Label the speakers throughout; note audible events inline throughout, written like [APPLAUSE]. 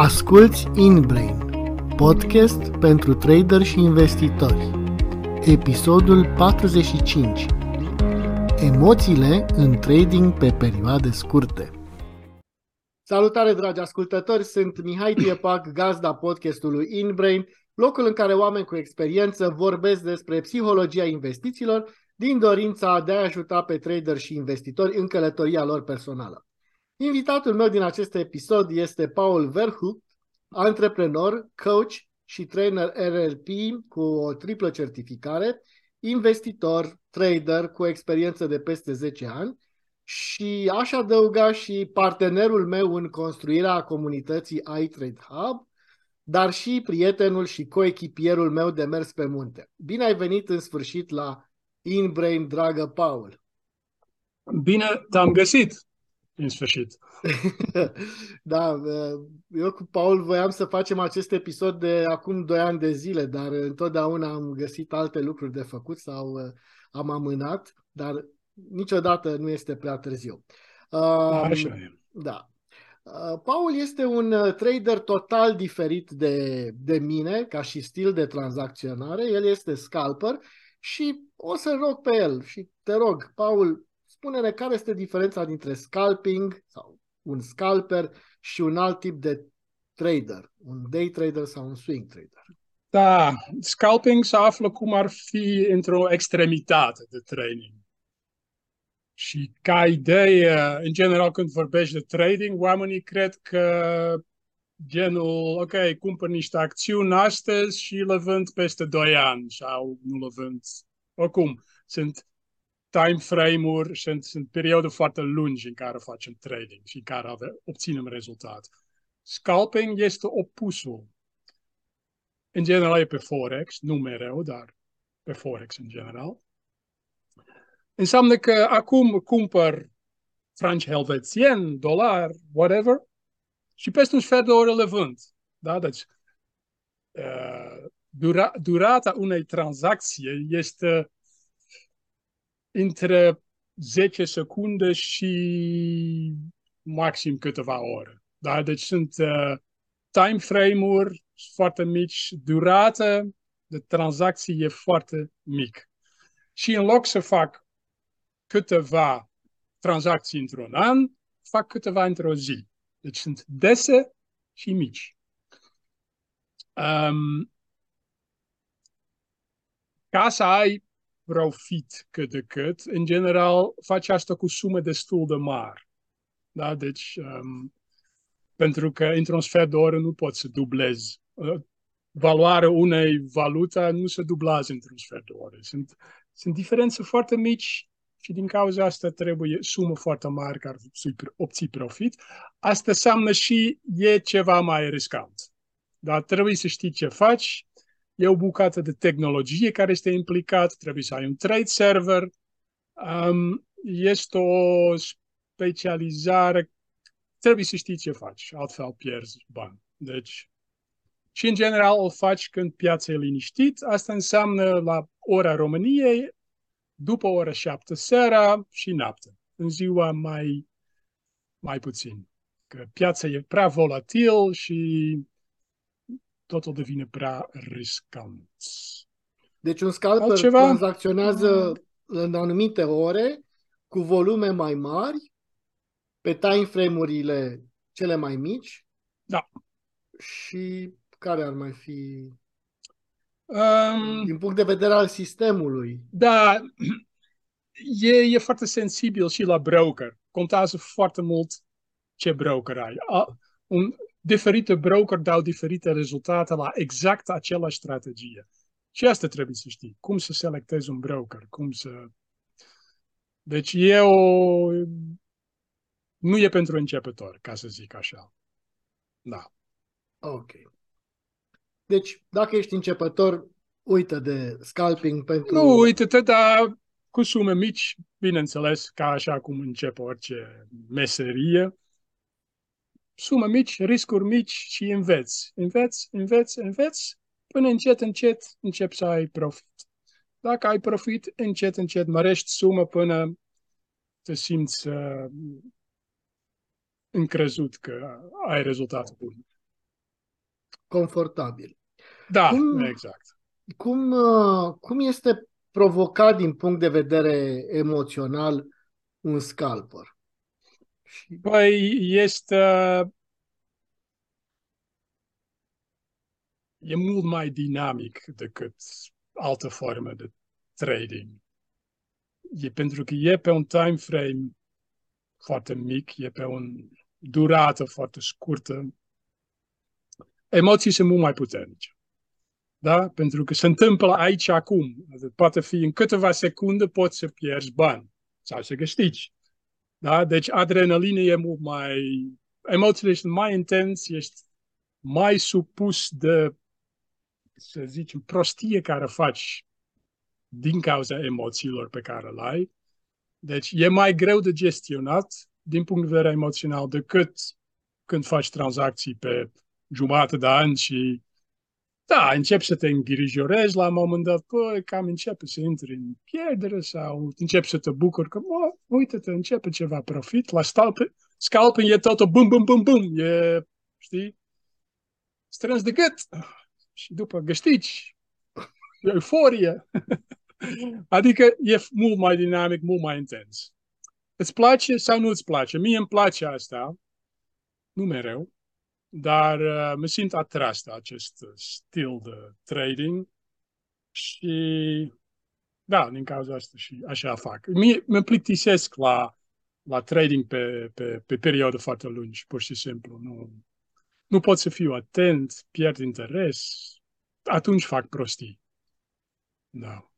Speaker 1: Asculți InBrain, podcast pentru trader și investitori. Episodul 45. Emoțiile în trading pe perioade scurte. Salutare, dragi ascultători! Sunt Mihai Tiepac, gazda podcastului InBrain, locul în care oameni cu experiență vorbesc despre psihologia investițiilor din dorința de a ajuta pe trader și investitori în călătoria lor personală. Invitatul meu din acest episod este Paul Verhoek, antreprenor, coach și trainer RLP cu o triplă certificare, investitor, trader cu experiență de peste 10 ani și aș adăuga și partenerul meu în construirea comunității iTrade Hub, dar și prietenul și coechipierul meu de mers pe munte. Bine ai venit în sfârșit la InBrain, dragă Paul!
Speaker 2: Bine te-am găsit! În sfârșit. [LAUGHS]
Speaker 1: da, eu cu Paul voiam să facem acest episod de acum 2 ani de zile, dar întotdeauna am găsit alte lucruri de făcut sau uh, am amânat, dar niciodată nu este prea târziu.
Speaker 2: Așa e.
Speaker 1: Da. Uh, Paul este un uh, trader total diferit de, de mine, ca și stil de tranzacționare. El este scalper și o să rog pe el și te rog, Paul, spune-ne care este diferența dintre scalping sau un scalper și un alt tip de trader, un day trader sau un swing trader.
Speaker 2: Da, scalping se află cum ar fi într-o extremitate de training. Și ca idee, în general, când vorbești de trading, oamenii cred că genul, ok, cumpăr niște acțiuni astăzi și le vând peste 2 ani sau nu le vând. Oricum, sunt time frame-uri sunt, sunt perioade foarte lungi în care facem trading și în care ave, obținem rezultat. Scalping este opusul. În general e pe Forex, nu mereu, dar pe Forex în general. Înseamnă că acum cumpăr franci helvețien, dolar, whatever, și peste un sfert de oră le vând. Da? Deci, uh, dura, durata unei tranzacții este între 10 secunde și maxim câteva ore. Da? Deci sunt uh, time frame-uri foarte mici, durata de tranzacție e foarte mic. Și în loc să fac câteva tranzacții într-un an, fac câteva într-o zi. Deci sunt dese și mici. Um, ca să ai profit cât de cât, în general faci asta cu sume destul de mari. Da? Deci, um, pentru că într-un sfert de oră nu poți să dublezi. Uh, valoarea unei valute nu se dublează într-un sfert de oră. Sunt, sunt diferențe foarte mici și din cauza asta trebuie sumă foarte mare care să obții profit. Asta înseamnă și e ceva mai riscant. Dar trebuie să știi ce faci, e o bucată de tehnologie care este implicat, trebuie să ai un trade server, um, este o specializare, trebuie să știi ce faci, altfel pierzi bani. Deci, și în general o faci când piața e liniștit, asta înseamnă la ora României, după ora 7 seara și noapte. În ziua mai, mai puțin. Că piața e prea volatil și totul devine prea riscant.
Speaker 1: Deci un scalper Altceva? tranzacționează în anumite ore cu volume mai mari pe time frame-urile cele mai mici.
Speaker 2: Da.
Speaker 1: Și care ar mai fi um, din punct de vedere al sistemului?
Speaker 2: Da, e, e foarte sensibil și la broker. Contează foarte mult ce broker ai. Un, diferite broker dau diferite rezultate la exact același strategie. Și asta trebuie să știi. Cum să selectezi un broker, cum să... Deci e o... Nu e pentru începători, ca să zic așa. Da.
Speaker 1: Ok. Deci, dacă ești începător, uită de scalping pentru...
Speaker 2: Nu, uită-te, dar cu sume mici, bineînțeles, ca așa cum începe orice meserie sume mici, riscuri mici și înveți. Înveți, înveți, înveți, până încet, încet începi să ai profit. Dacă ai profit, încet, încet mărești sumă până te simți uh, încrezut că ai rezultate bune.
Speaker 1: confortabil.
Speaker 2: Da, cum, exact.
Speaker 1: Cum, uh, cum este provocat din punct de vedere emoțional un scalper?
Speaker 2: Păi este e mult mai dinamic decât altă formă de trading. E pentru că e pe un time frame foarte mic, e pe un durată foarte scurtă. Emoții sunt mult mai puternice. Da? Pentru că se întâmplă aici acum. Poate fi în câteva secunde poți să pierzi bani sau să câștigi. Da? Deci adrenalina e mult mai... Emoțiile sunt mai intens, ești mai supus de, să zicem, prostie care faci din cauza emoțiilor pe care le ai. Deci e mai greu de gestionat din punct de vedere emoțional decât când faci tranzacții pe jumătate de an și da, începi să te îngrijorezi la un moment dat, păi, cam începe să intri în pierdere sau începi să te bucuri că, mă, uite-te, începe ceva profit, la scalping, scalping e totul bum, bum, bum, bum, e, știi, strâns de gât și după găstici, euforie. [LAUGHS] adică e mult mai dinamic, mult mai intens. Îți place sau nu îți place? Mie îmi place asta, nu mereu, dar uh, mă simt atras de acest stil de trading și da, din cauza asta și așa fac. Mie, mă plictisesc la, la trading pe, pe, pe perioade foarte lungi, pur și simplu. Nu, nu pot să fiu atent, pierd interes, atunci fac prostii. Da.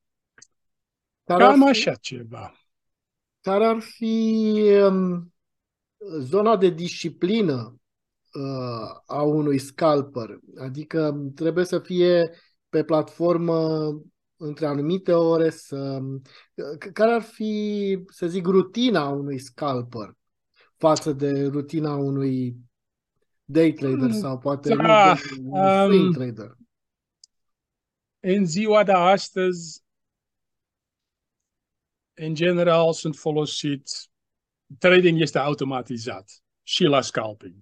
Speaker 2: Care Cam fi, așa ceva.
Speaker 1: Care ar fi um, zona de disciplină uh, a unui scalper. Adică trebuie să fie pe platformă între anumite ore să... Care ar fi, să zic, rutina unui scalper față de rutina unui day trader sau poate da, un swing um, trader?
Speaker 2: În ziua de astăzi, în general, sunt folosit trading este automatizat și la scalping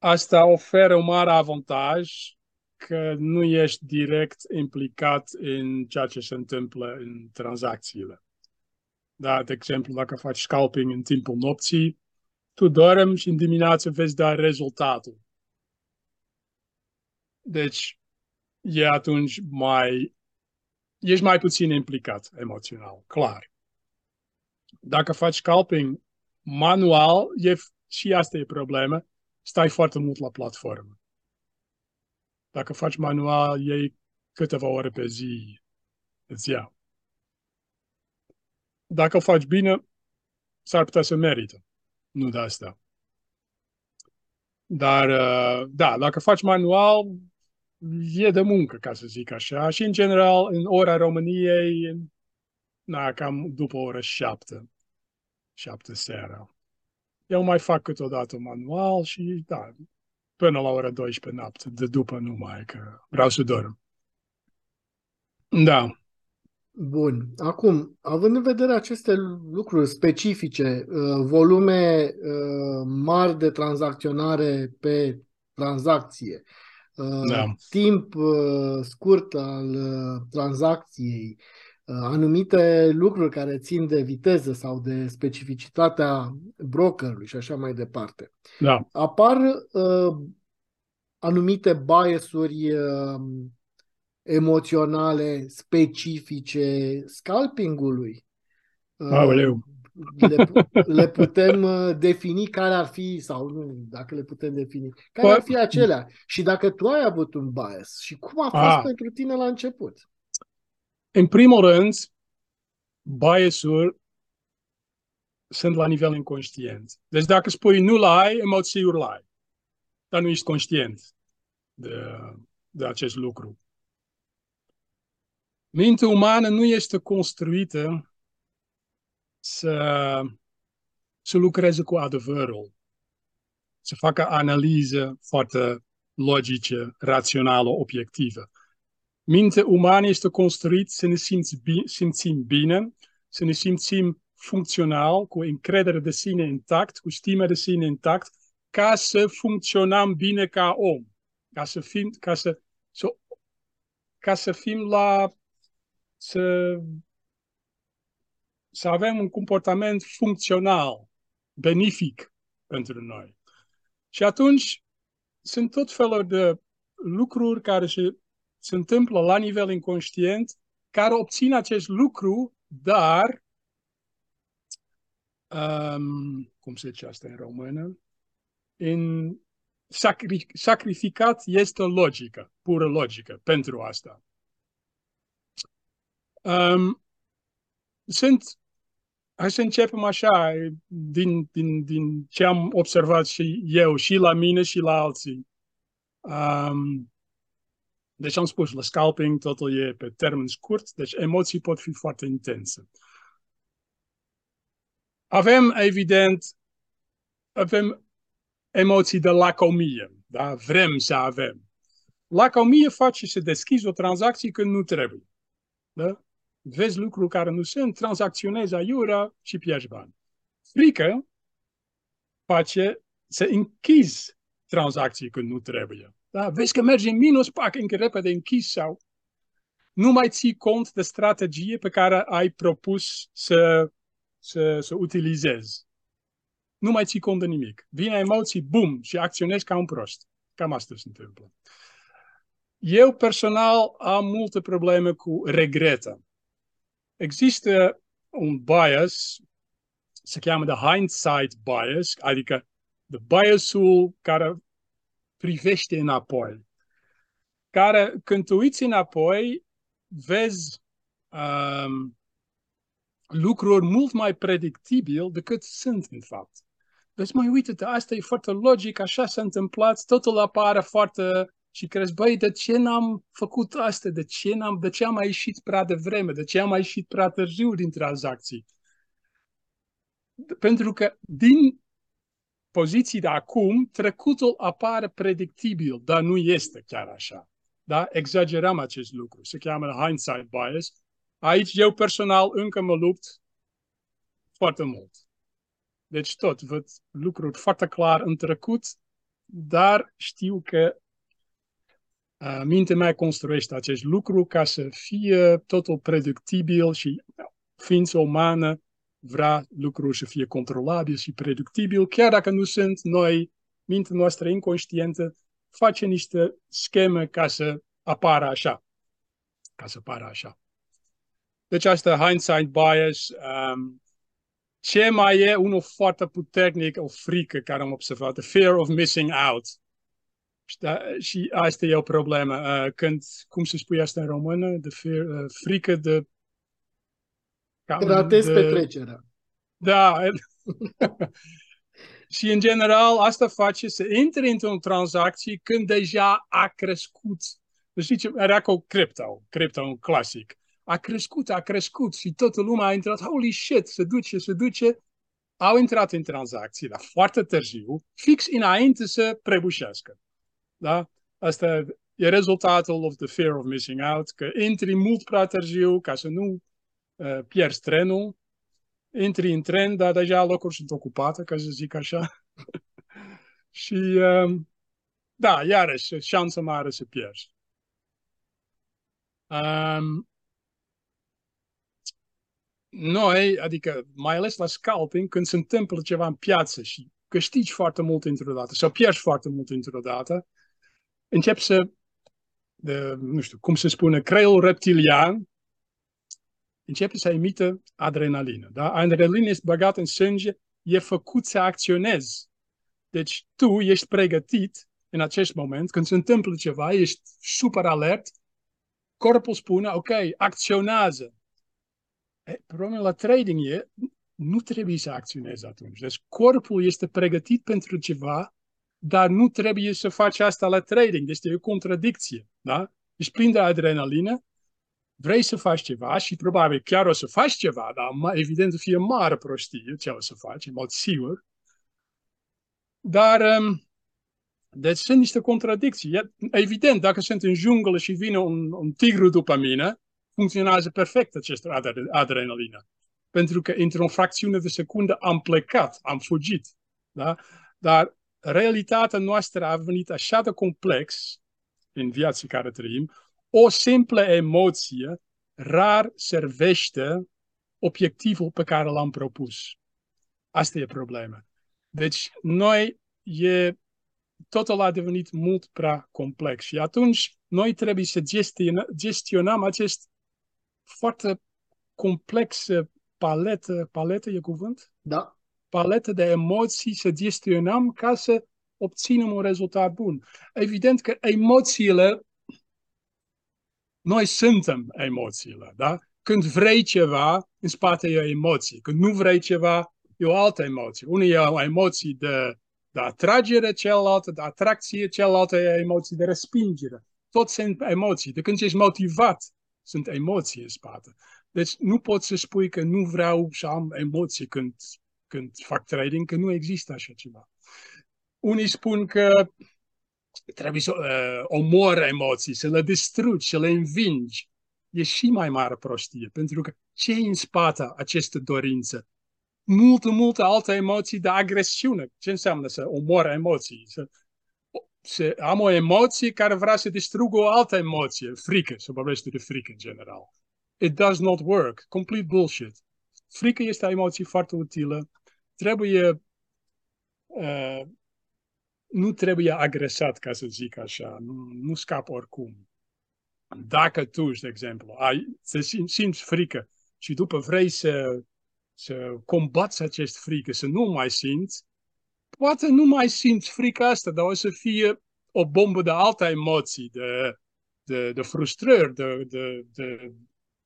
Speaker 2: asta oferă un mare avantaj că nu ești direct implicat în ceea ce se întâmplă în tranzacțiile. Da, de exemplu, dacă faci scalping în timpul nopții, tu dormi și în dimineață vezi da rezultatul. Deci, e atunci mai... Ești mai puțin implicat emoțional, clar. Dacă faci scalping manual, e, și asta e problema, stai foarte mult la platformă. Dacă faci manual, iei câteva ore pe zi, îți ia. Dacă o faci bine, s-ar putea să merită. Nu de asta. Dar, uh, da, dacă faci manual, e de muncă, ca să zic așa. Și, în general, în ora României, na, cam după ora șapte, șapte seara. Eu mai fac câteodată manual și, da, până la ora 12 noapte, de după nu mai, că vreau să dorm. Da.
Speaker 1: Bun. Acum, având în vedere aceste lucruri specifice, uh, volume uh, mari de tranzacționare pe tranzacție, uh, da. timp scurt al tranzacției, Uh, anumite lucruri care țin de viteză sau de specificitatea brokerului și așa mai departe.
Speaker 2: Da.
Speaker 1: Apar uh, anumite biasuri uh, emoționale specifice scalpingului.
Speaker 2: Uh,
Speaker 1: Le, le putem uh, defini care ar fi, sau nu, dacă le putem defini, care ar fi acelea. Și dacă tu ai avut un bias și cum a fost ah. pentru tine la început?
Speaker 2: În primul rând, bias-uri sunt la nivel inconștient. Deci dacă spui nu l-ai, emoții l-ai. Dar nu ești conștient de, de acest lucru. Mintea umană nu este construită să, să lucreze cu adevărul, să facă analiză foarte logică, rațională, obiectivă. Mintea umană este construit să ne simți bine, simțim bine, să ne simțim funcțional, cu încredere de sine intact, cu stima de sine intact, ca să funcționăm bine ca om. ca să fim, ca să, să, ca să fim la, să, să avem un comportament funcțional, benefic pentru noi. Și atunci sunt tot felul de lucruri care se, se întâmplă la nivel inconștient, care obțin acest lucru, dar, um, cum se zice asta în română, în sacri, sacrificat este logică, pură logică pentru asta. Um, sunt, hai să începem așa, din, din, din ce am observat și eu, și la mine și la alții. Um, deci am spus, la scalping totul e pe termen scurt, deci emoții pot fi foarte intense. Avem, evident, avem emoții de lacomie, da? vrem să avem. Lacomie face să deschizi o tranzacție când nu trebuie. Da? Vezi lucruri care nu sunt, tranzacționezi aiurea și pierzi bani. Frică face să închizi tranzacții când nu trebuie. Da? Vezi că mergi în minus, pac, încă repede închizi sau nu mai ții cont de strategie pe care ai propus să, să, să utilizezi. Nu mai ții cont de nimic. Vine emoții, bum, și acționezi ca un prost. Cam asta se întâmplă. Eu personal am multe probleme cu regreta. Există un bias, se cheamă de hindsight bias, adică de biasul care privește înapoi. Care, când tu uiți înapoi, vezi um, lucruri mult mai predictibil decât sunt, în fapt. Deci, mai uite asta e foarte logic, așa s-a întâmplat, totul apare foarte... Și crezi, băi, de ce n-am făcut asta? De ce, n-am, de ce am mai ieșit prea devreme? De ce am mai ieșit prea târziu din tranzacții? Pentru că din poziții de acum, trecutul apare predictibil, dar nu este chiar așa. Da? Exagerăm acest lucru. Se cheamă hindsight bias. Aici eu personal încă mă lupt foarte mult. Deci tot, văd lucruri foarte clar în trecut, dar știu că uh, mintea mea construiește acest lucru ca să fie totul predictibil și ființa umană vrea lucruri să fie controlabil și predictibil, chiar dacă nu sunt noi, mintea noastră inconștientă, face niște scheme ca să apară așa. Ca să apară așa. Deci asta hindsight bias. Um, ce mai e unul foarte puternic, o frică care am observat, the fear of missing out. Și asta e o problemă. Uh, când, cum se spune asta în română? The fear, uh, frică de
Speaker 1: Ratezi de... petrecerea.
Speaker 2: Da. [LAUGHS] și în general asta face să intri într-o tranzacție când deja a crescut. Știți, era cu cripto, cripto un clasic. A crescut, a crescut și toată lumea a intrat, holy shit, se duce, se duce. Au intrat în tranzacție, dar foarte târziu, fix înainte să prăbușească. Da? Asta e rezultatul of the fear of missing out, că intri mult prea târziu ca să nu uh, pierzi trenul, intri în tren, dar deja locuri sunt ocupate, ca să zic așa. [LAUGHS] și uh, da, iarăși, șansă mare să pierzi. Um, noi, adică mai ales la scalping, când se întâmplă ceva în piață și câștigi foarte mult într-o dată sau pierzi foarte mult într-o dată, începi să, de, nu știu, cum se spune, creierul reptilian începe să emită adrenalină. Da? Adrenalină este băgat în sânge, e făcut să acționezi. Deci tu ești pregătit în acest moment, când se întâmplă ceva, ești super alert, corpul spune, ok, acționează. E, problema la trading e, nu trebuie să acționezi atunci. Deci corpul este pregătit pentru ceva, dar nu trebuie să faci asta la trading. Deci e o contradicție. Da? Ești plin de adrenalină, vrei să faci ceva și probabil chiar o să faci ceva, dar evident fie mare prostie ce o să faci, în mod sigur. Dar, um, deci sunt niște contradicții. Evident, dacă sunt în junglă și vine un, un tigru după mine, funcționează perfect această adrenalină. Pentru că într-o fracțiune de secundă am plecat, am fugit. Da? Dar realitatea noastră a venit așa de complex în viața care trăim, o simplă emoție rar servește obiectivul pe care l-am propus. Asta e problema. Deci, noi, e, totul a devenit mult prea complex și atunci noi trebuie să gestionăm, gestionăm acest foarte complex paletă, paletă e cuvânt?
Speaker 1: Da.
Speaker 2: Paletă de emoții să gestionăm ca să obținem un rezultat bun. Evident că emoțiile, noi suntem emoțiile, da? Când vrei ceva, în spate e o emoție. Când nu vrei ceva, e o altă emoție. Unul e o emoție de, de atragere, celălalt de atracție, celălalt e emoție de respingere. Toți sunt emoții. De când ești motivat, sunt emoții în spate. Deci nu poți să spui că nu vreau să am emoții când, când fac trading, că nu există așa ceva. Unii spun că trebuie să uh, omor emoții, să le distrugi, să le învingi. E și mai mare prostie, pentru că ce e în spate aceste dorință? Multă, multă alte emoții de agresiune. Ce înseamnă să omor emoții? Să, să am o emoție care vrea să distrugă o altă emoție, frică, se vorbește de frică în general. It does not work. Complete bullshit. Frică este o emoție foarte utilă. Trebuie uh, nu trebuie agresat, ca să zic așa, nu, nu scap oricum. Dacă tu, de exemplu, ai, să simți frică și după vrei să, să combați acest frică, să nu mai simți, poate nu mai simți frica asta, dar o să fie o bombă de alte emoții, de, de, de frustrări, de, de, de,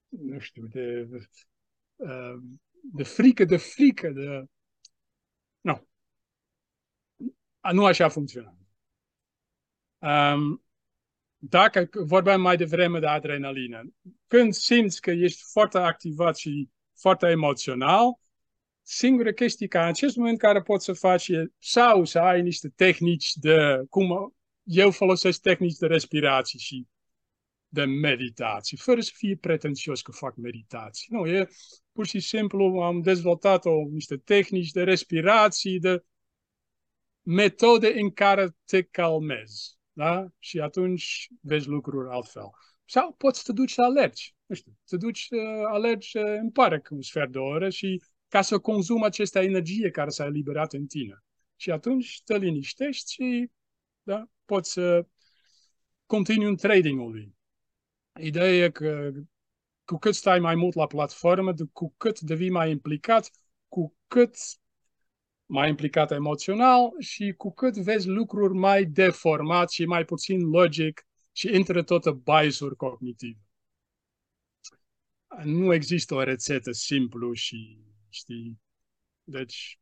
Speaker 2: nu știu, de, de, uh, de frică, de frică, de... Nu, nu așa funcționează. Um, dacă vorbeam mai devreme de adrenalină, când simți că ești foarte activat și foarte emoțional, singura chestie ca în acest moment care poți să faci e sau să ai niște tehnici de, cum eu folosesc tehnici de respirație și de meditație, fără să fie pretențios că fac meditație. Nu, e pur și simplu am dezvoltat o, niște tehnici de respirație, de metode în care te calmezi. Da? Și atunci vezi lucruri altfel. Sau poți să te duci să alergi. Nu știu, te duci să alergi în parc un sfert de oră și ca să consumi această energie care s-a eliberat în tine. Și atunci te liniștești și da, poți să continui în tradingul Ideea e că cu cât stai mai mult la platformă, cu cât devii mai implicat, cu cât mai implicat emoțional și cu cât vezi lucruri mai deformat și mai puțin logic și intră toate biasuri cognitive. Nu există o rețetă simplu și, știi, deci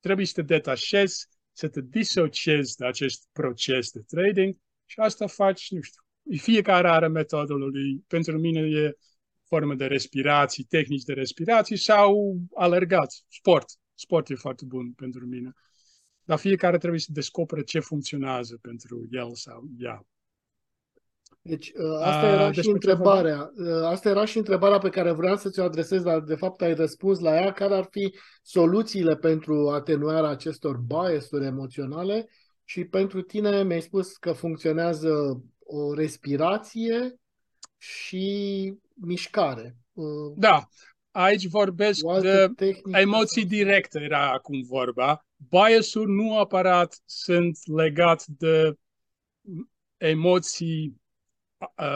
Speaker 2: trebuie să te detașezi, să te disociezi de acest proces de trading și asta faci, nu știu, fiecare are metodul lui. Pentru mine e formă de respirații, tehnici de respirații sau alergat, sport sport e foarte bun pentru mine. Dar fiecare trebuie să descopere ce funcționează pentru el sau ea.
Speaker 1: Deci ă, asta era A, și întrebarea. Ă, asta era și întrebarea pe care vreau să ți-o adresez, dar de fapt ai răspuns la ea. Care ar fi soluțiile pentru atenuarea acestor biasuri emoționale? Și pentru tine mi-ai spus că funcționează o respirație și mișcare.
Speaker 2: Ă, da, aici vorbesc de emoții directe, era acum vorba. Biasuri nu aparat sunt legat de emoții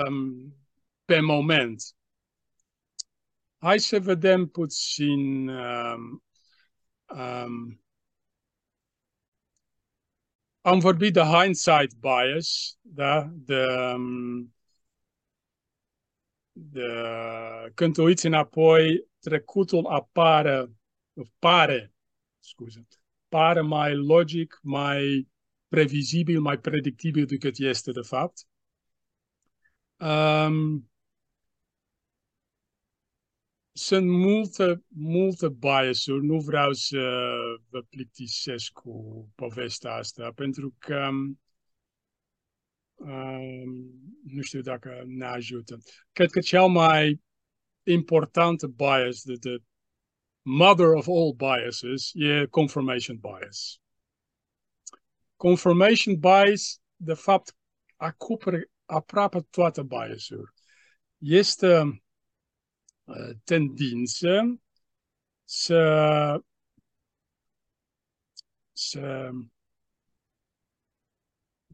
Speaker 2: um, pe moment. Hai să vedem puțin um, um, am vorbit de hindsight bias, da? de um, de, când te uiți înapoi, trecutul apare, pare, scuze, pare mai logic, mai previzibil, mai predictibil decât este de fapt. Um, sunt multe, multe biasuri, nu vreau să vă plictisesc cu povestea asta, pentru că um, nu știu dacă ne ajută. Cred că cel mai important bias, the, the mother of all biases, e confirmation bias. Confirmation bias, de fapt, acoperă aproape toate bias-uri. Este uh, tendință să, să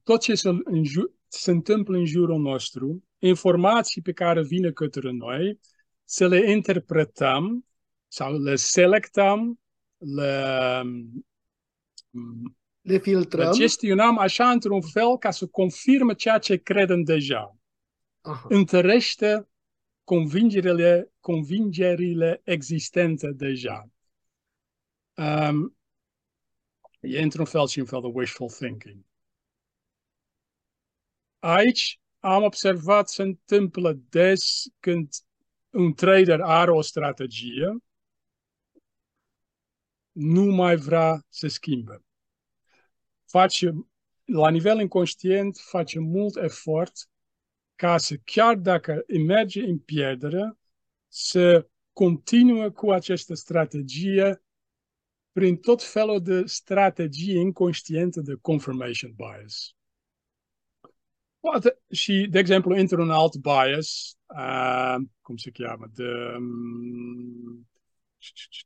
Speaker 2: tot ce se, în se întâmplă în jurul nostru, informații pe care vine către noi, să le interpretăm sau le selectăm, le,
Speaker 1: le filtrăm,
Speaker 2: le gestionăm așa într-un fel ca să confirme ceea ce credem deja. Aha. Întărește convingerile, convingerile existente deja. Um, e într-un fel și un fel de wishful thinking. Aici am observat se întâmplă des când un trader are o strategie, nu mai vrea să schimbe. Face, la nivel inconștient, face mult efort ca să, chiar dacă merge în pierdere, să continue cu această strategie prin tot felul de strategii inconștiente de confirmation bias. Poate, și, de exemplu, într-un alt bias, uh, cum se cheamă, de, um,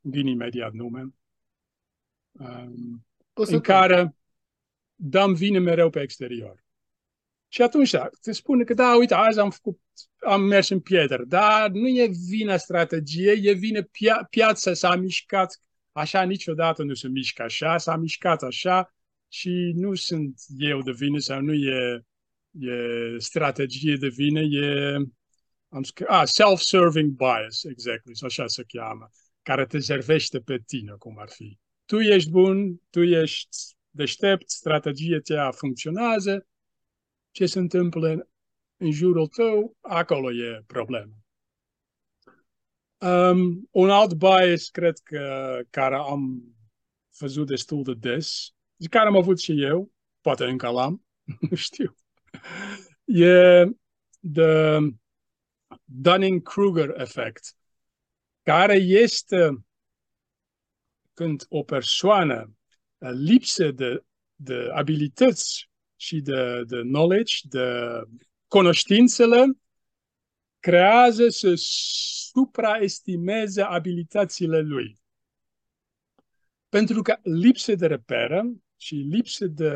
Speaker 2: din imediat nume, um, în care dăm vine mereu pe exterior. Și atunci se spune că da, uite, azi am, făcut, am mers în pietru, dar nu e vina strategie, e vine pia- piața s-a mișcat așa, niciodată nu se mișcă așa, s-a mișcat așa și nu sunt eu de vină sau nu e, e strategie de vină, e am scris, ah, self-serving bias, exactly, așa se cheamă, care te servește pe tine, cum ar fi. Tu ești bun, tu ești deștept, strategia ta funcționează, ce se întâmplă în jurul tău, acolo e problema. Um, un alt bias, cred că, care am văzut destul de des, care am avut și eu, poate încă l-am, [LAUGHS] nu știu, e the Dunning-Kruger effect, care este când o persoană lipsă de, de abilități și de, de knowledge, de cunoștințele, creează să supraestimeze abilitățile lui. Pentru că lipsă de reperă și lipsă de...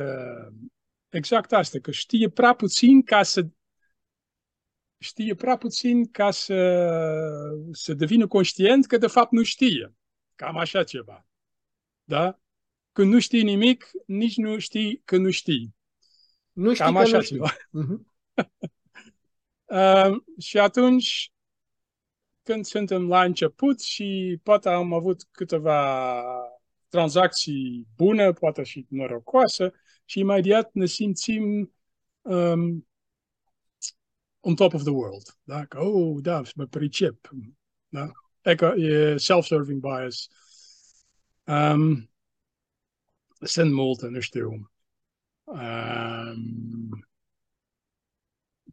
Speaker 2: Exact asta, că știe prea puțin ca să știe prea puțin ca să, să devină conștient că de fapt nu știe. Cam așa ceva. Da? Când nu știi nimic, nici nu știi că nu știi.
Speaker 1: Nu știi Cam așa nu știi. ceva. Uh-huh.
Speaker 2: uh, și atunci, când suntem la început și poate am avut câteva tranzacții bune, poate și norocoase, și imediat ne simțim um, on top of the world. Da? Că, oh, da, mă pricep. Da? Ecco, e self-serving bias. Um, sunt multe, nu știu. Um,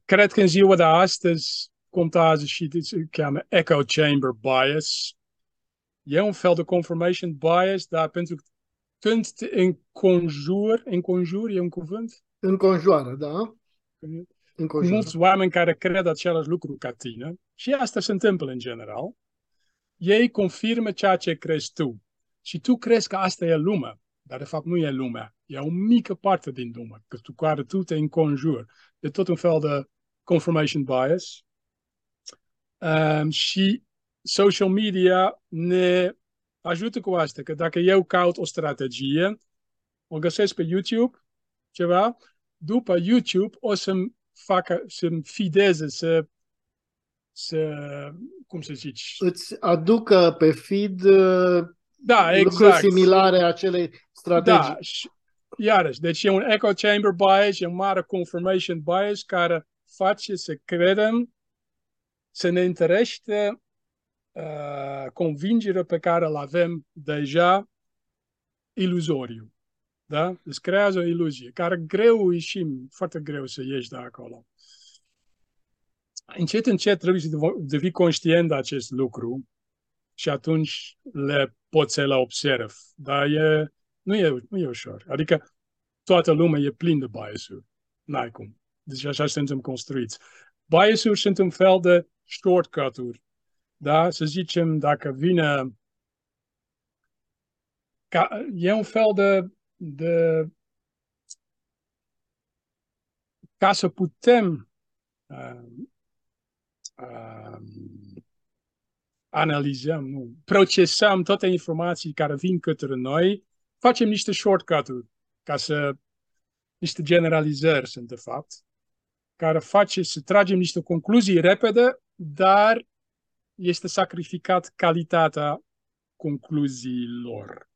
Speaker 2: cred că în ziua de astăzi contează și se cheamă echo chamber bias. E un fel de confirmation bias, dar pentru că când te înconjur, înconjur e un cuvânt?
Speaker 1: Înconjoară, da.
Speaker 2: Înconjoară. Mulți oameni care cred același lucru ca tine, și asta se întâmplă în general, ei confirmă ceea ce crezi tu. Și tu crezi că asta e lumea. Dar de fapt nu e lumea. E o mică parte din lume, că tu care tu te înconjuri. De tot un fel de confirmation bias. Um, și social media ne ajută cu asta, că dacă eu caut o strategie, o găsesc pe YouTube, ceva, după YouTube o să-mi facă, să-mi fideze, să, să, cum să zici?
Speaker 1: Îți aducă pe feed uh,
Speaker 2: da, exact.
Speaker 1: similare acelei strategii. Da,
Speaker 2: și, iarăși, deci e un echo chamber bias, e un mare confirmation bias care face să credem, să ne întărește uh, convingerea pe care o avem deja iluzoriu. Da? Deci creează o iluzie, care greu ieșim, foarte greu să ieși de acolo. Încet, încet trebuie să devii conștient de acest lucru și atunci le poți să le observ. Dar e, nu, e, nu e ușor. Adică toată lumea e plin de bias-uri. N-ai cum. Deci așa suntem construiți. Bias-uri sunt un fel de shortcut-uri. Da? Să zicem, dacă vine... Ca, e un fel de, de... Ca să putem uh, uh, analizăm, nu, procesăm toate informații care vin către noi, facem niște shortcut-uri ca să niște generalizări sunt de fapt, care face să tragem niște concluzii repede, dar este sacrificat calitatea concluziilor.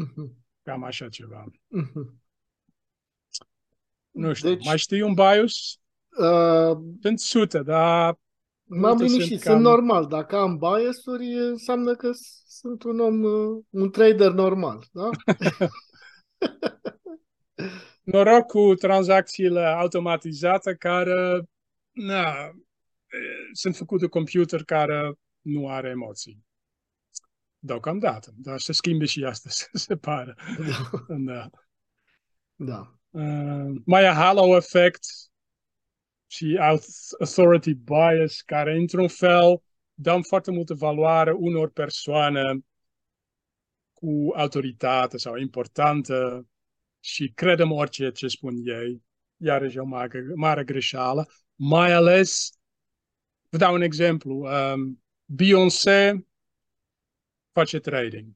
Speaker 2: Uh-huh. Cam așa ceva. Uh-huh. Nu știu, deci, mai știi un bias? Uh, sunt sute, dar...
Speaker 1: M-am liniștit, sunt, cam... sunt normal. Dacă am bias-uri, înseamnă că sunt un om, uh, un trader normal, da? [LAUGHS]
Speaker 2: Noroc cu tranzacțiile automatizate care na, sunt făcute de computer care nu are emoții. Deocamdată, dar se schimbe și asta, [LAUGHS] se pare. Da. da.
Speaker 1: da.
Speaker 2: Uh, mai e halo effect și authority bias, care într-un fel dăm foarte multă valoare unor persoane cu autoritate sau importantă și credem orice ce spun ei. Iarăși e o mare, mare greșeală. Mai ales, vă dau un exemplu. Um, Beyoncé face trading.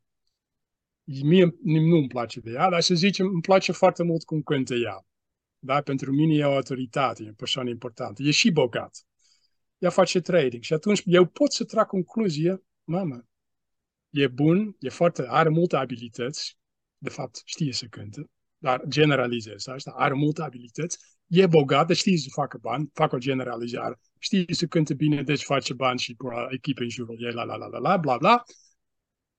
Speaker 2: Mie nu îmi place de ea, dar să zicem, îmi place foarte mult cum cântă ea. Da? Pentru mine e o autoritate, e o persoană importantă. E și. Ea face trading și atunci eu pot să trag concluzie, mamă, e bun, e foarte, are multe abilități, de fapt știe să cânte, dar generalizez are multe e bogat, deci știe să facă bani, fac o generalizare, știe să cânte bine, deci face bani și cu echipe în jurul ei, la la la la la, bla bla.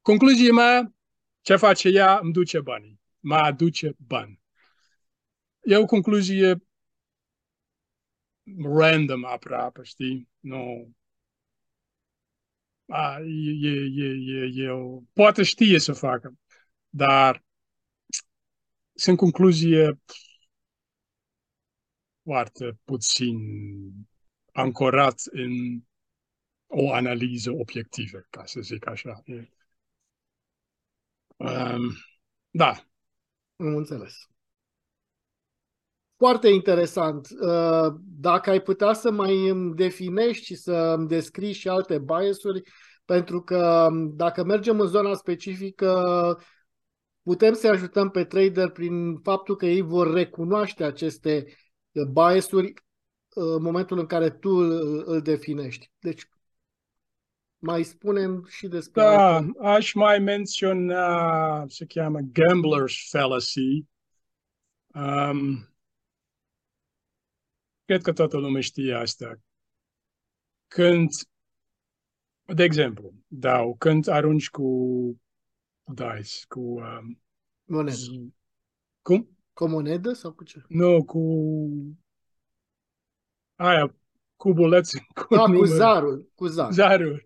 Speaker 2: Concluzia mea, ce face ea, îmi duce bani, mă aduce bani. E o concluzie random aproape, știi? Nu. A, e, e, e, e, o... Poate știe să facă, dar sunt concluzie foarte puțin ancorat în o analiză obiectivă, ca să zic așa. Um, da.
Speaker 1: Am înțeles. Foarte interesant. Uh, dacă ai putea să mai îmi definești și să îmi descrii și alte biasuri, pentru că um, dacă mergem în zona specifică, putem să ajutăm pe trader prin faptul că ei vor recunoaște aceste biasuri în momentul în care tu îl definești. Deci, mai spunem și despre...
Speaker 2: Da, aș mai menționa, se cheamă gambler's fallacy. Um, cred că toată lumea știe asta. Când, de exemplu, dau, când arunci cu dice, cu... Um,
Speaker 1: monedă.
Speaker 2: Cum?
Speaker 1: Cu monedă sau cu ce?
Speaker 2: Nu, cu... Aia, cubulețe. [LAUGHS]
Speaker 1: Cu, ah, cu zarul. Cu zarul.
Speaker 2: zarul.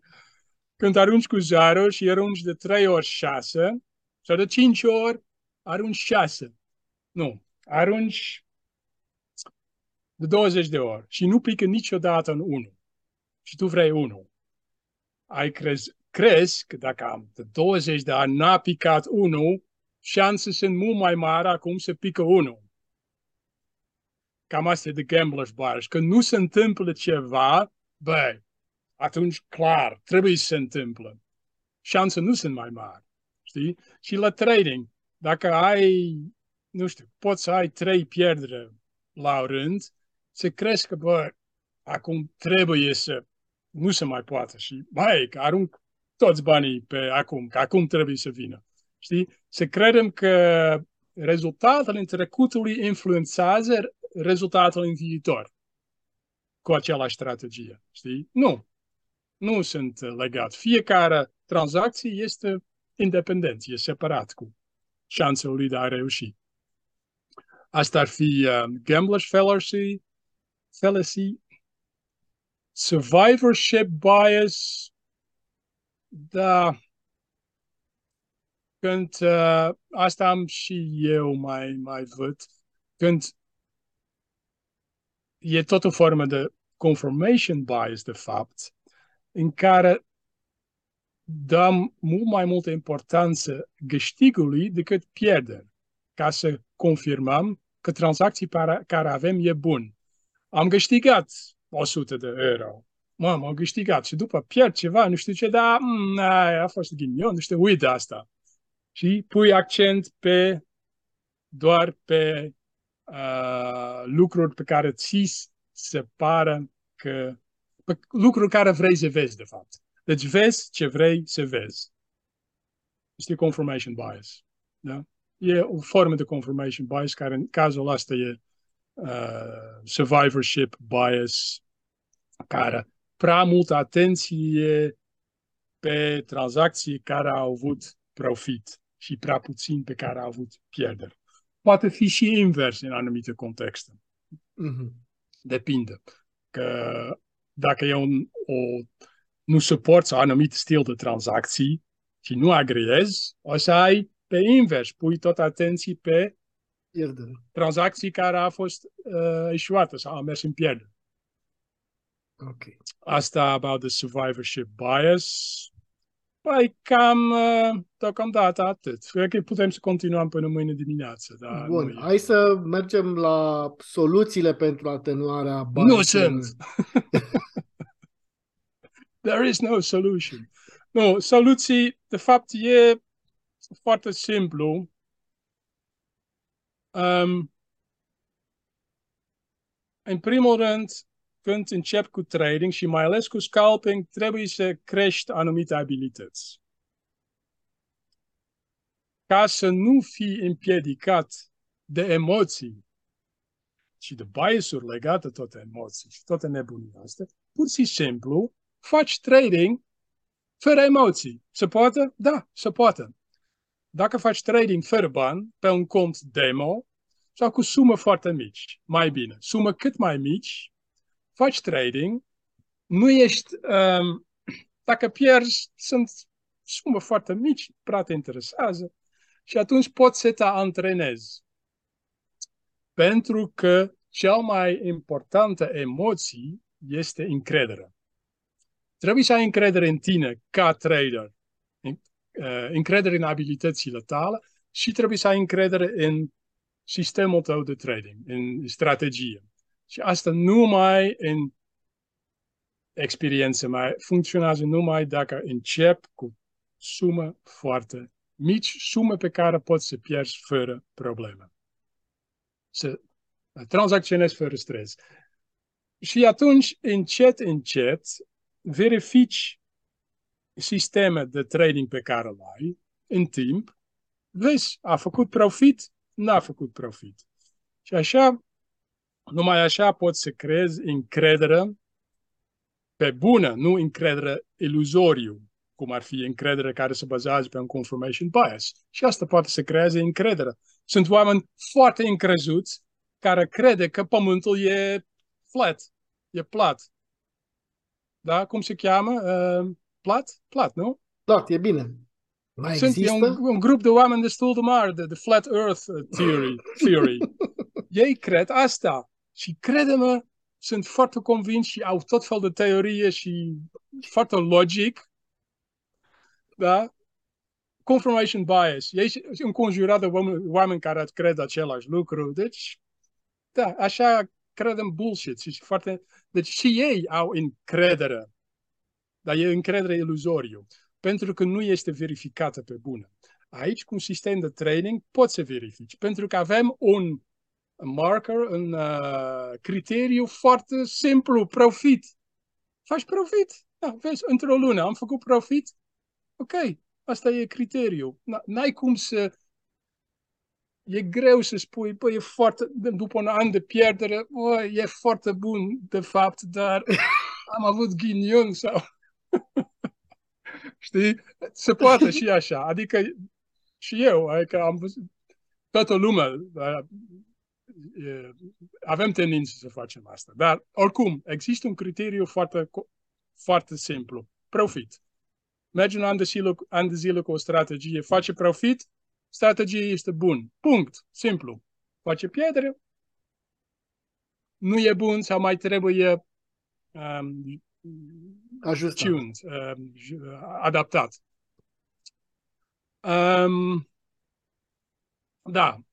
Speaker 2: Când arunci cu zarul și arunci de 3 ori 6, sau de 5 ori arunci 6. Nu, arunci de 20 de ori și nu pică niciodată în 1. Și tu vrei 1. Ai crez, crezi că dacă am de 20 de ani n-a picat 1, șanse sunt mult mai mari acum să pică 1. Cam asta e de gambler's bias. Când nu se întâmplă ceva, băi, atunci clar, trebuie să se întâmplă. Șanse nu sunt mai mari. Știi? Și la trading, dacă ai, nu știu, poți să ai trei pierdere la rând, se crezi că, bă, acum trebuie să nu se mai poate și, mai că arunc toți banii pe acum, că acum trebuie să vină. Știi? Să credem că rezultatele în trecutului influențează rezultatele în viitor cu același strategie. Știi? Nu. Nu sunt legat. Fiecare tranzacție este independent, e separat cu șansele lui de a reuși. Asta ar fi uh, gambler's fallacy, fallacy, survivorship bias, da, când uh, asta am și eu mai, mai văd, când e tot o formă de confirmation bias, de fapt, în care dăm mult mai multă importanță câștigului decât pierderi, ca să confirmăm că tranzacții care avem e bun. Am câștigat 100 de euro. Mă, am câștigat și după pierd ceva, nu știu ce, dar mm, a fost ghinion, nu știu, uite asta. Și pui accent pe doar pe uh, lucruri pe care ți se pare că pe lucruri care vrei să vezi, de fapt. Deci vezi ce vrei să vezi. Este confirmation bias. Da? E o formă de confirmation bias care în cazul ăsta e uh, survivorship bias, care prea multă atenție pe tranzacții care au avut profit și prea puțin pe care au avut pierderi. Poate fi și invers în anumite contexte. Mm-hmm. Depinde. Că dacă e un, o, nu suporți anumit stil de tranzacții și nu agreezi, o să ai pe invers, pui tot atenție pe pierdere. tranzacții care a fost uh, eșuată sau a mers în pierdere.
Speaker 1: Okay.
Speaker 2: Asta about the survivorship bias. Păi cam uh, deocamdată atât. Cred că putem să continuăm până mâine dimineață. Dar
Speaker 1: Bun, hai să mergem la soluțiile pentru atenuarea
Speaker 2: bias. Nu sunt! [LAUGHS] There is no solution. Nu, soluții, de fapt, e foarte simplu. Um, în primul rând, când încep cu trading și mai ales cu scalping, trebuie să crești anumite abilități. Ca să nu fii împiedicat de emoții și de biasuri legate tot emoții și toate nebunii astea, pur și simplu faci trading fără emoții. Se poate? Da, se poate. Dacă faci trading fără bani pe un cont demo sau cu sume foarte mici, mai bine. Sume cât mai mici, faci trading, nu ești, um, dacă pierzi, sunt sume foarte mici, prea te interesează și atunci poți să te antrenezi. Pentru că cea mai importantă emoție este încrederea. Trebuie să ai încredere în tine ca trader, uh, încredere în abilitățile tale și trebuie să ai încredere în sistemul tău de trading, în strategie. Și asta numai în experiență mai funcționează numai dacă încep cu sumă foarte mici, sume pe care poți să pierzi fără probleme. Să tranzacționezi fără stres. Și atunci, încet, încet, verifici sisteme de trading pe care îl ai în timp, vezi, a făcut profit, n-a făcut profit. Și așa numai așa poți să creezi încredere pe bună, nu încredere iluzoriu, cum ar fi încredere care se bazează pe un confirmation bias. Și asta poate să creeze încredere. Sunt oameni foarte încrezuți care crede că pământul e flat, e plat. Da? Cum se cheamă? Uh, plat? Plat, nu?
Speaker 1: Plat, e bine. Mai
Speaker 2: Sunt,
Speaker 1: există?
Speaker 2: E un, un grup de oameni destul de mari, de, de flat earth theory. theory. [LAUGHS] Ei cred asta. Și crede-mă, sunt foarte convins și au tot fel de teorie și foarte logic. Da? Confirmation bias. Ei sunt înconjurat de oameni, oameni care cred același lucru. Deci, da, așa credem bullshit. Și foarte... Deci și ei au încredere. Dar e încredere iluzoriu. Pentru că nu este verificată pe bună. Aici, cu un sistem de training, poți să verifici. Pentru că avem un marker, un uh, criteriu foarte simplu, profit. Faci profit? Da, vezi, într-o lună am făcut profit? Ok, asta e criteriu. N-ai cum să... E greu să spui, băi, e foarte, după un an de pierdere, bă, e foarte bun, de fapt, dar [LAUGHS] am avut ghinion sau... [LAUGHS] Știi? Se poate și așa. Adică și eu, adică am văzut toată lumea, avem tendință să facem asta. Dar, oricum, există un criteriu foarte, foarte simplu. Profit. Mergi un an de, zile, an de zile cu o strategie, face profit, strategia este bun. Punct. Simplu. Face pierdere, nu e bun sau mai trebuie um,
Speaker 1: Ajustat.
Speaker 2: tuned, um, adaptat. Um, da,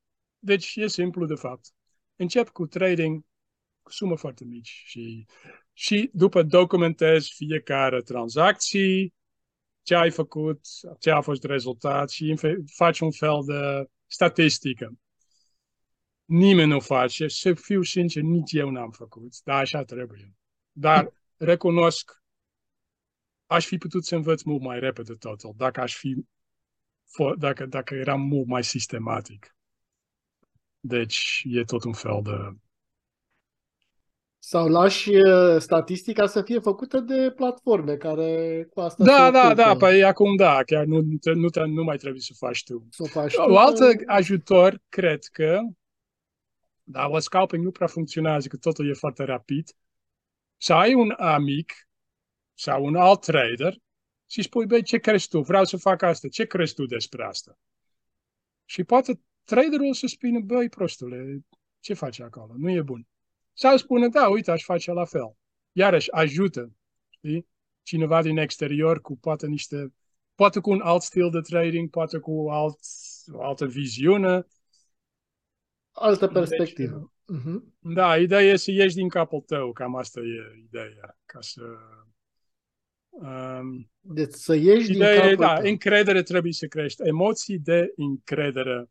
Speaker 2: deci e simplu de fapt. Încep cu trading sume foarte mici și, și după documentezi fiecare tranzacție, ce ai făcut, ce a fost rezultat și faci un fel de statistică. Nimeni nu face, să fiu sincer, nici eu n-am făcut, dar așa trebuie. Dar recunosc, aș fi putut să învăț mult mai repede totul, dacă aș fi, dacă, dacă eram mult mai sistematic. Deci e tot un fel de...
Speaker 1: Sau lași uh, statistica să fie făcută de platforme care cu asta
Speaker 2: Da,
Speaker 1: se
Speaker 2: da,
Speaker 1: ocupă.
Speaker 2: da, păi acum da, chiar nu, nu, nu, nu mai trebuie să faci tu.
Speaker 1: Să o faci tu,
Speaker 2: O altă
Speaker 1: că-
Speaker 2: ajutor, cred că, dar la scalping nu prea funcționează, că totul e foarte rapid, să ai un amic sau un alt trader și spui, băi, ce crezi tu? Vreau să fac asta. Ce crezi tu despre asta? Și poate traderul să spună, băi, prostule, ce faci acolo? Nu e bun. Sau spune, da, uite, aș face la fel. Iarăși, ajută, știi? Cineva din exterior cu poate niște, poate cu un alt stil de trading, poate cu alt, o altă viziune.
Speaker 1: Altă
Speaker 2: Deci,
Speaker 1: perspectivă. Mhm.
Speaker 2: Da, ideea e să ieși din capul tău, cam asta e ideea, ca să... Um,
Speaker 1: Deci să ieși din
Speaker 2: ideea e,
Speaker 1: capul
Speaker 2: da,
Speaker 1: tău.
Speaker 2: încredere trebuie să crești, emoții de încredere,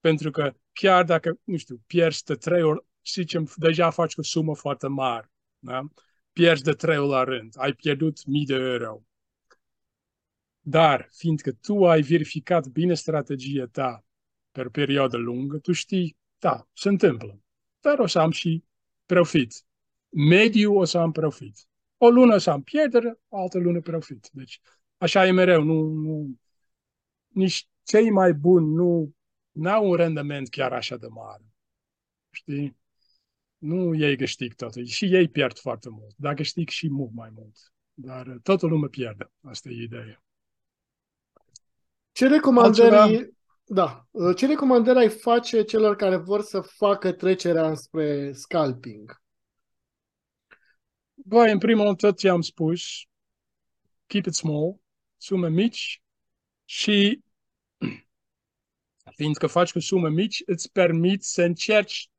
Speaker 2: pentru că chiar dacă, nu știu, pierzi de trei ori, să zicem, deja faci o sumă foarte mare, da? pierzi de trei ori la rând, ai pierdut mii de euro. Dar, fiindcă tu ai verificat bine strategia ta pe o perioadă lungă, tu știi, da, se întâmplă. Dar o să am și profit. Mediu o să am profit. O lună o să am pierdere, o altă lună profit. Deci, așa e mereu. Nu, nu, nici cei mai buni nu au un randament chiar așa de mare. Știi? Nu ei câștig totul. Și ei pierd foarte mult. Dar câștig și mult mai mult. Dar uh, toată lumea pierde. Asta e ideea.
Speaker 1: Ce recomandări,
Speaker 2: Altceva?
Speaker 1: da, ce recomandări ai face celor care vor să facă trecerea spre scalping?
Speaker 2: Băi, în primul rând, tot ce am spus, keep it small, sume mici și fiindcă faci cu sume mici, îți permit să încerci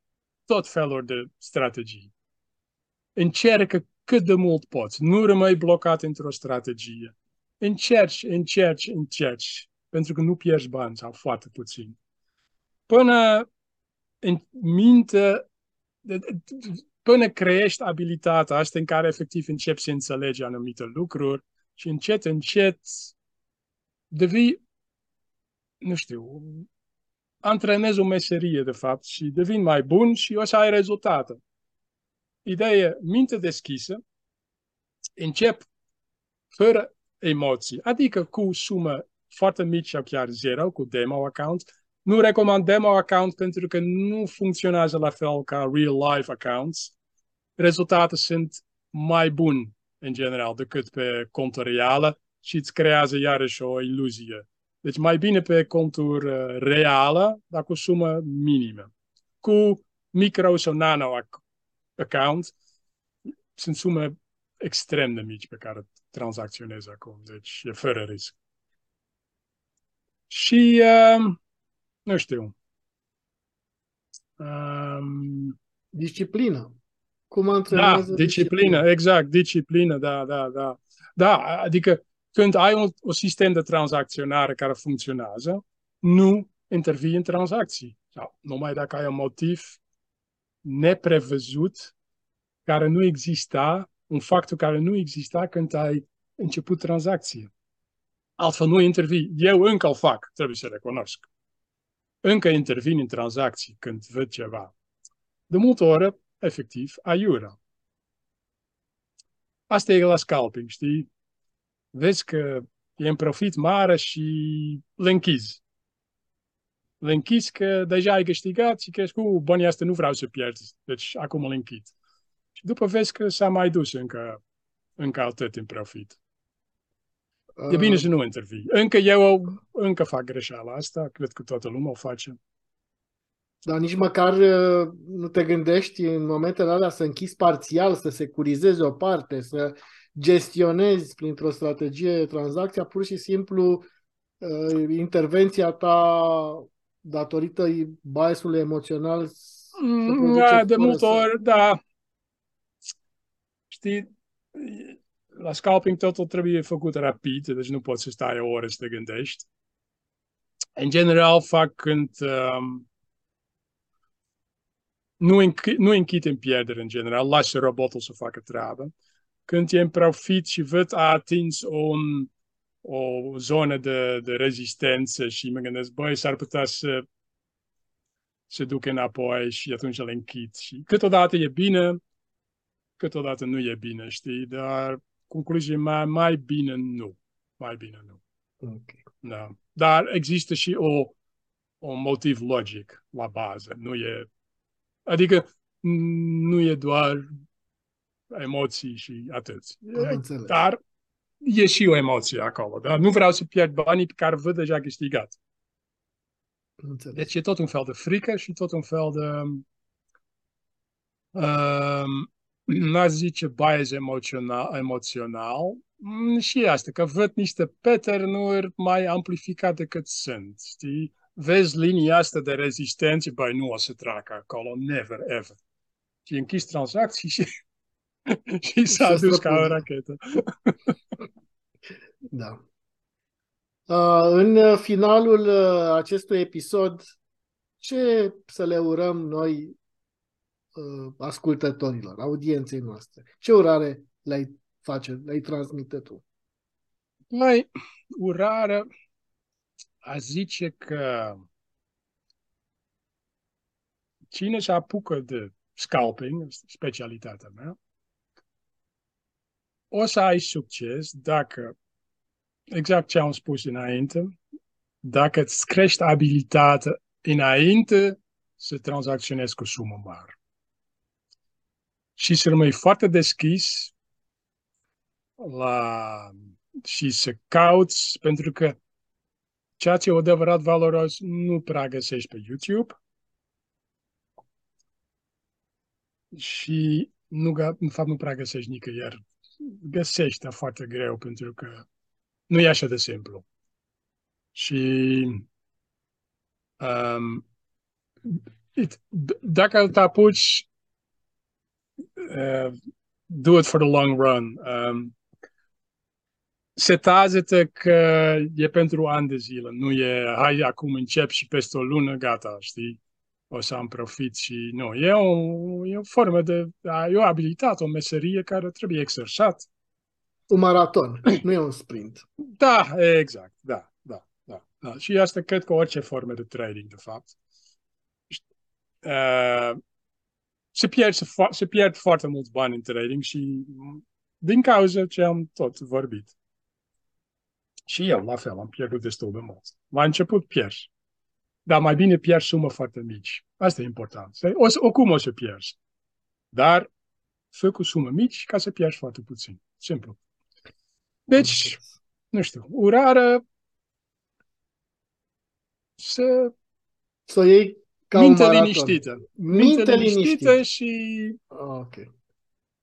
Speaker 2: tot felul de strategii. Încercă cât de mult poți. Nu rămâi blocat într-o strategie. Încerci, încerci, încerci. Pentru că nu pierzi bani sau foarte puțin. Până în minte, până crești abilitatea asta în care efectiv începi să înțelegi anumite lucruri și încet, încet devii, nu știu, antrenezi o meserie, de fapt, și devin mai bun și o să ai rezultate. Ideea e minte deschisă, încep fără emoții, adică cu sumă foarte mici sau chiar zero, cu demo account. Nu recomand demo account pentru că nu funcționează la fel ca real life accounts. Rezultatele sunt mai bune în general decât pe contul reală și îți creează iarăși o iluzie. Deci mai bine pe conturi uh, reală, dar cu sumă minimă. Cu micro sau nano account sunt sume extrem de mici pe care tranzacționez acum, deci e fără risc. Și, um, nu știu, um,
Speaker 1: Disciplină. Cum
Speaker 2: da,
Speaker 1: antrenează
Speaker 2: disciplină, exact, disciplină, da, da, da. Da, adică când ai un, un sistem de tranzacționare care funcționează, nu intervii în tranzacții. Sau numai dacă ai un motiv neprevăzut care nu exista, un factor care nu exista când ai început tranzacție. Altfel nu intervii. Eu încă o fac, trebuie să recunosc. Încă intervin în tranzacții când văd ceva. De multe ori, efectiv, aiura. Asta e la scalping, știi? Vezi că e în profit mare și le închizi. Le închizi că deja ai câștigat și crezi că banii astea nu vreau să pierzi, deci acum le închid. Și după vezi că s-a mai dus încă, încă atât în profit. E bine să nu intervii. Încă eu încă fac greșeala asta, cred că toată lumea o face.
Speaker 1: Dar nici măcar uh, nu te gândești în momentele alea să închizi parțial, să securizezi o parte, să gestionezi printr-o strategie tranzacția, pur și simplu uh, intervenția ta datorită biasului emoțional
Speaker 2: mm, da, de multe ori, da. Știi, la scalping totul trebuie făcut rapid, deci nu poți să stai o oră să te gândești. În general fac când um, nu, înch- nu închid în pierdere în general, lasă robotul să facă treaba. Când e în profit și văd a atins un, o zonă de, de rezistență și mă gândesc, băi, s-ar putea să se ducă înapoi și atunci îl închid. Și câteodată e bine, câteodată nu e bine, știi? Dar concluzie mai, mai bine nu. Mai bine nu.
Speaker 1: Okay.
Speaker 2: Da. Dar există și o, un motiv logic la bază. Nu e, adică nu e doar emoții și atât. Dar e și o emoție acolo. Da? Nu vreau să pierd banii pe care văd deja câștigat.
Speaker 1: Înțeles.
Speaker 2: Deci e tot un fel de frică și tot un fel de um, n-aș zice bias emoțional, emoțional mm, și asta, că văd niște pattern mai amplificate decât sunt, știi? Vezi linia asta de rezistență, băi, nu o să treacă acolo, never, ever. Și închis tranzacții și, [LAUGHS] și s-a dus ca o rachetă. [LAUGHS]
Speaker 1: da. Uh, în finalul uh, acestui episod, ce să le urăm noi uh, ascultătorilor, audienței noastre? Ce urare le-ai face, le-ai transmite tu?
Speaker 2: Mai urare a zice că cine se apucă de scalping, specialitatea mea, o să ai succes dacă, exact ce am spus înainte, dacă îți crești abilitatea înainte să tranzacționezi cu sumă mare și să rămâi foarte deschis la, și să cauți, pentru că ceea ce e adevărat valoros nu prea găsești pe YouTube și nu, în fapt nu prea găsești nicăieri. Găsești foarte greu pentru că nu e așa de simplu. Și um, it, dacă te apuci uh, do it for the long run. Um, setează-te că e pentru ani de zile, nu e hai acum încep și peste o lună gata, știi? O să am profit și nu. E o, e o formă de, e o abilitate, o meserie care trebuie exersat.
Speaker 1: Un maraton, [COUGHS] nu e un sprint.
Speaker 2: Da, exact, da, da, da. da. Și asta cred că orice formă de trading, de fapt. Uh, se pierd, se, se pierd foarte mulți bani în trading și din cauza ce am tot vorbit. Și eu, la fel, am pierdut destul de mult. La început pierzi. Dar mai bine pierzi sumă foarte mici. Asta e important. O, oricum o să pierzi. Dar fă cu sumă mici ca să pierzi foarte puțin. Simplu. Deci, nu știu, urare să...
Speaker 1: Să iei ca
Speaker 2: minte liniștită. Minte, minte liniștită, liniștită și
Speaker 1: ok.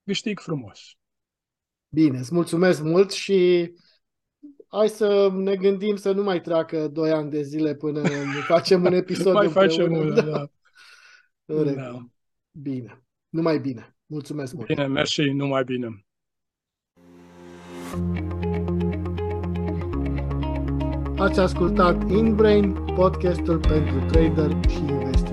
Speaker 2: câștig frumos.
Speaker 1: Bine, îți mulțumesc mult și hai să ne gândim să nu mai treacă doi ani de zile până facem un [LAUGHS] episod
Speaker 2: mai facem unul, da.
Speaker 1: da. da. Bine. Numai bine. Mulțumesc mult.
Speaker 2: Bine, mersi, numai bine.
Speaker 1: Ați ascultat InBrain, podcastul pentru trader și investitori.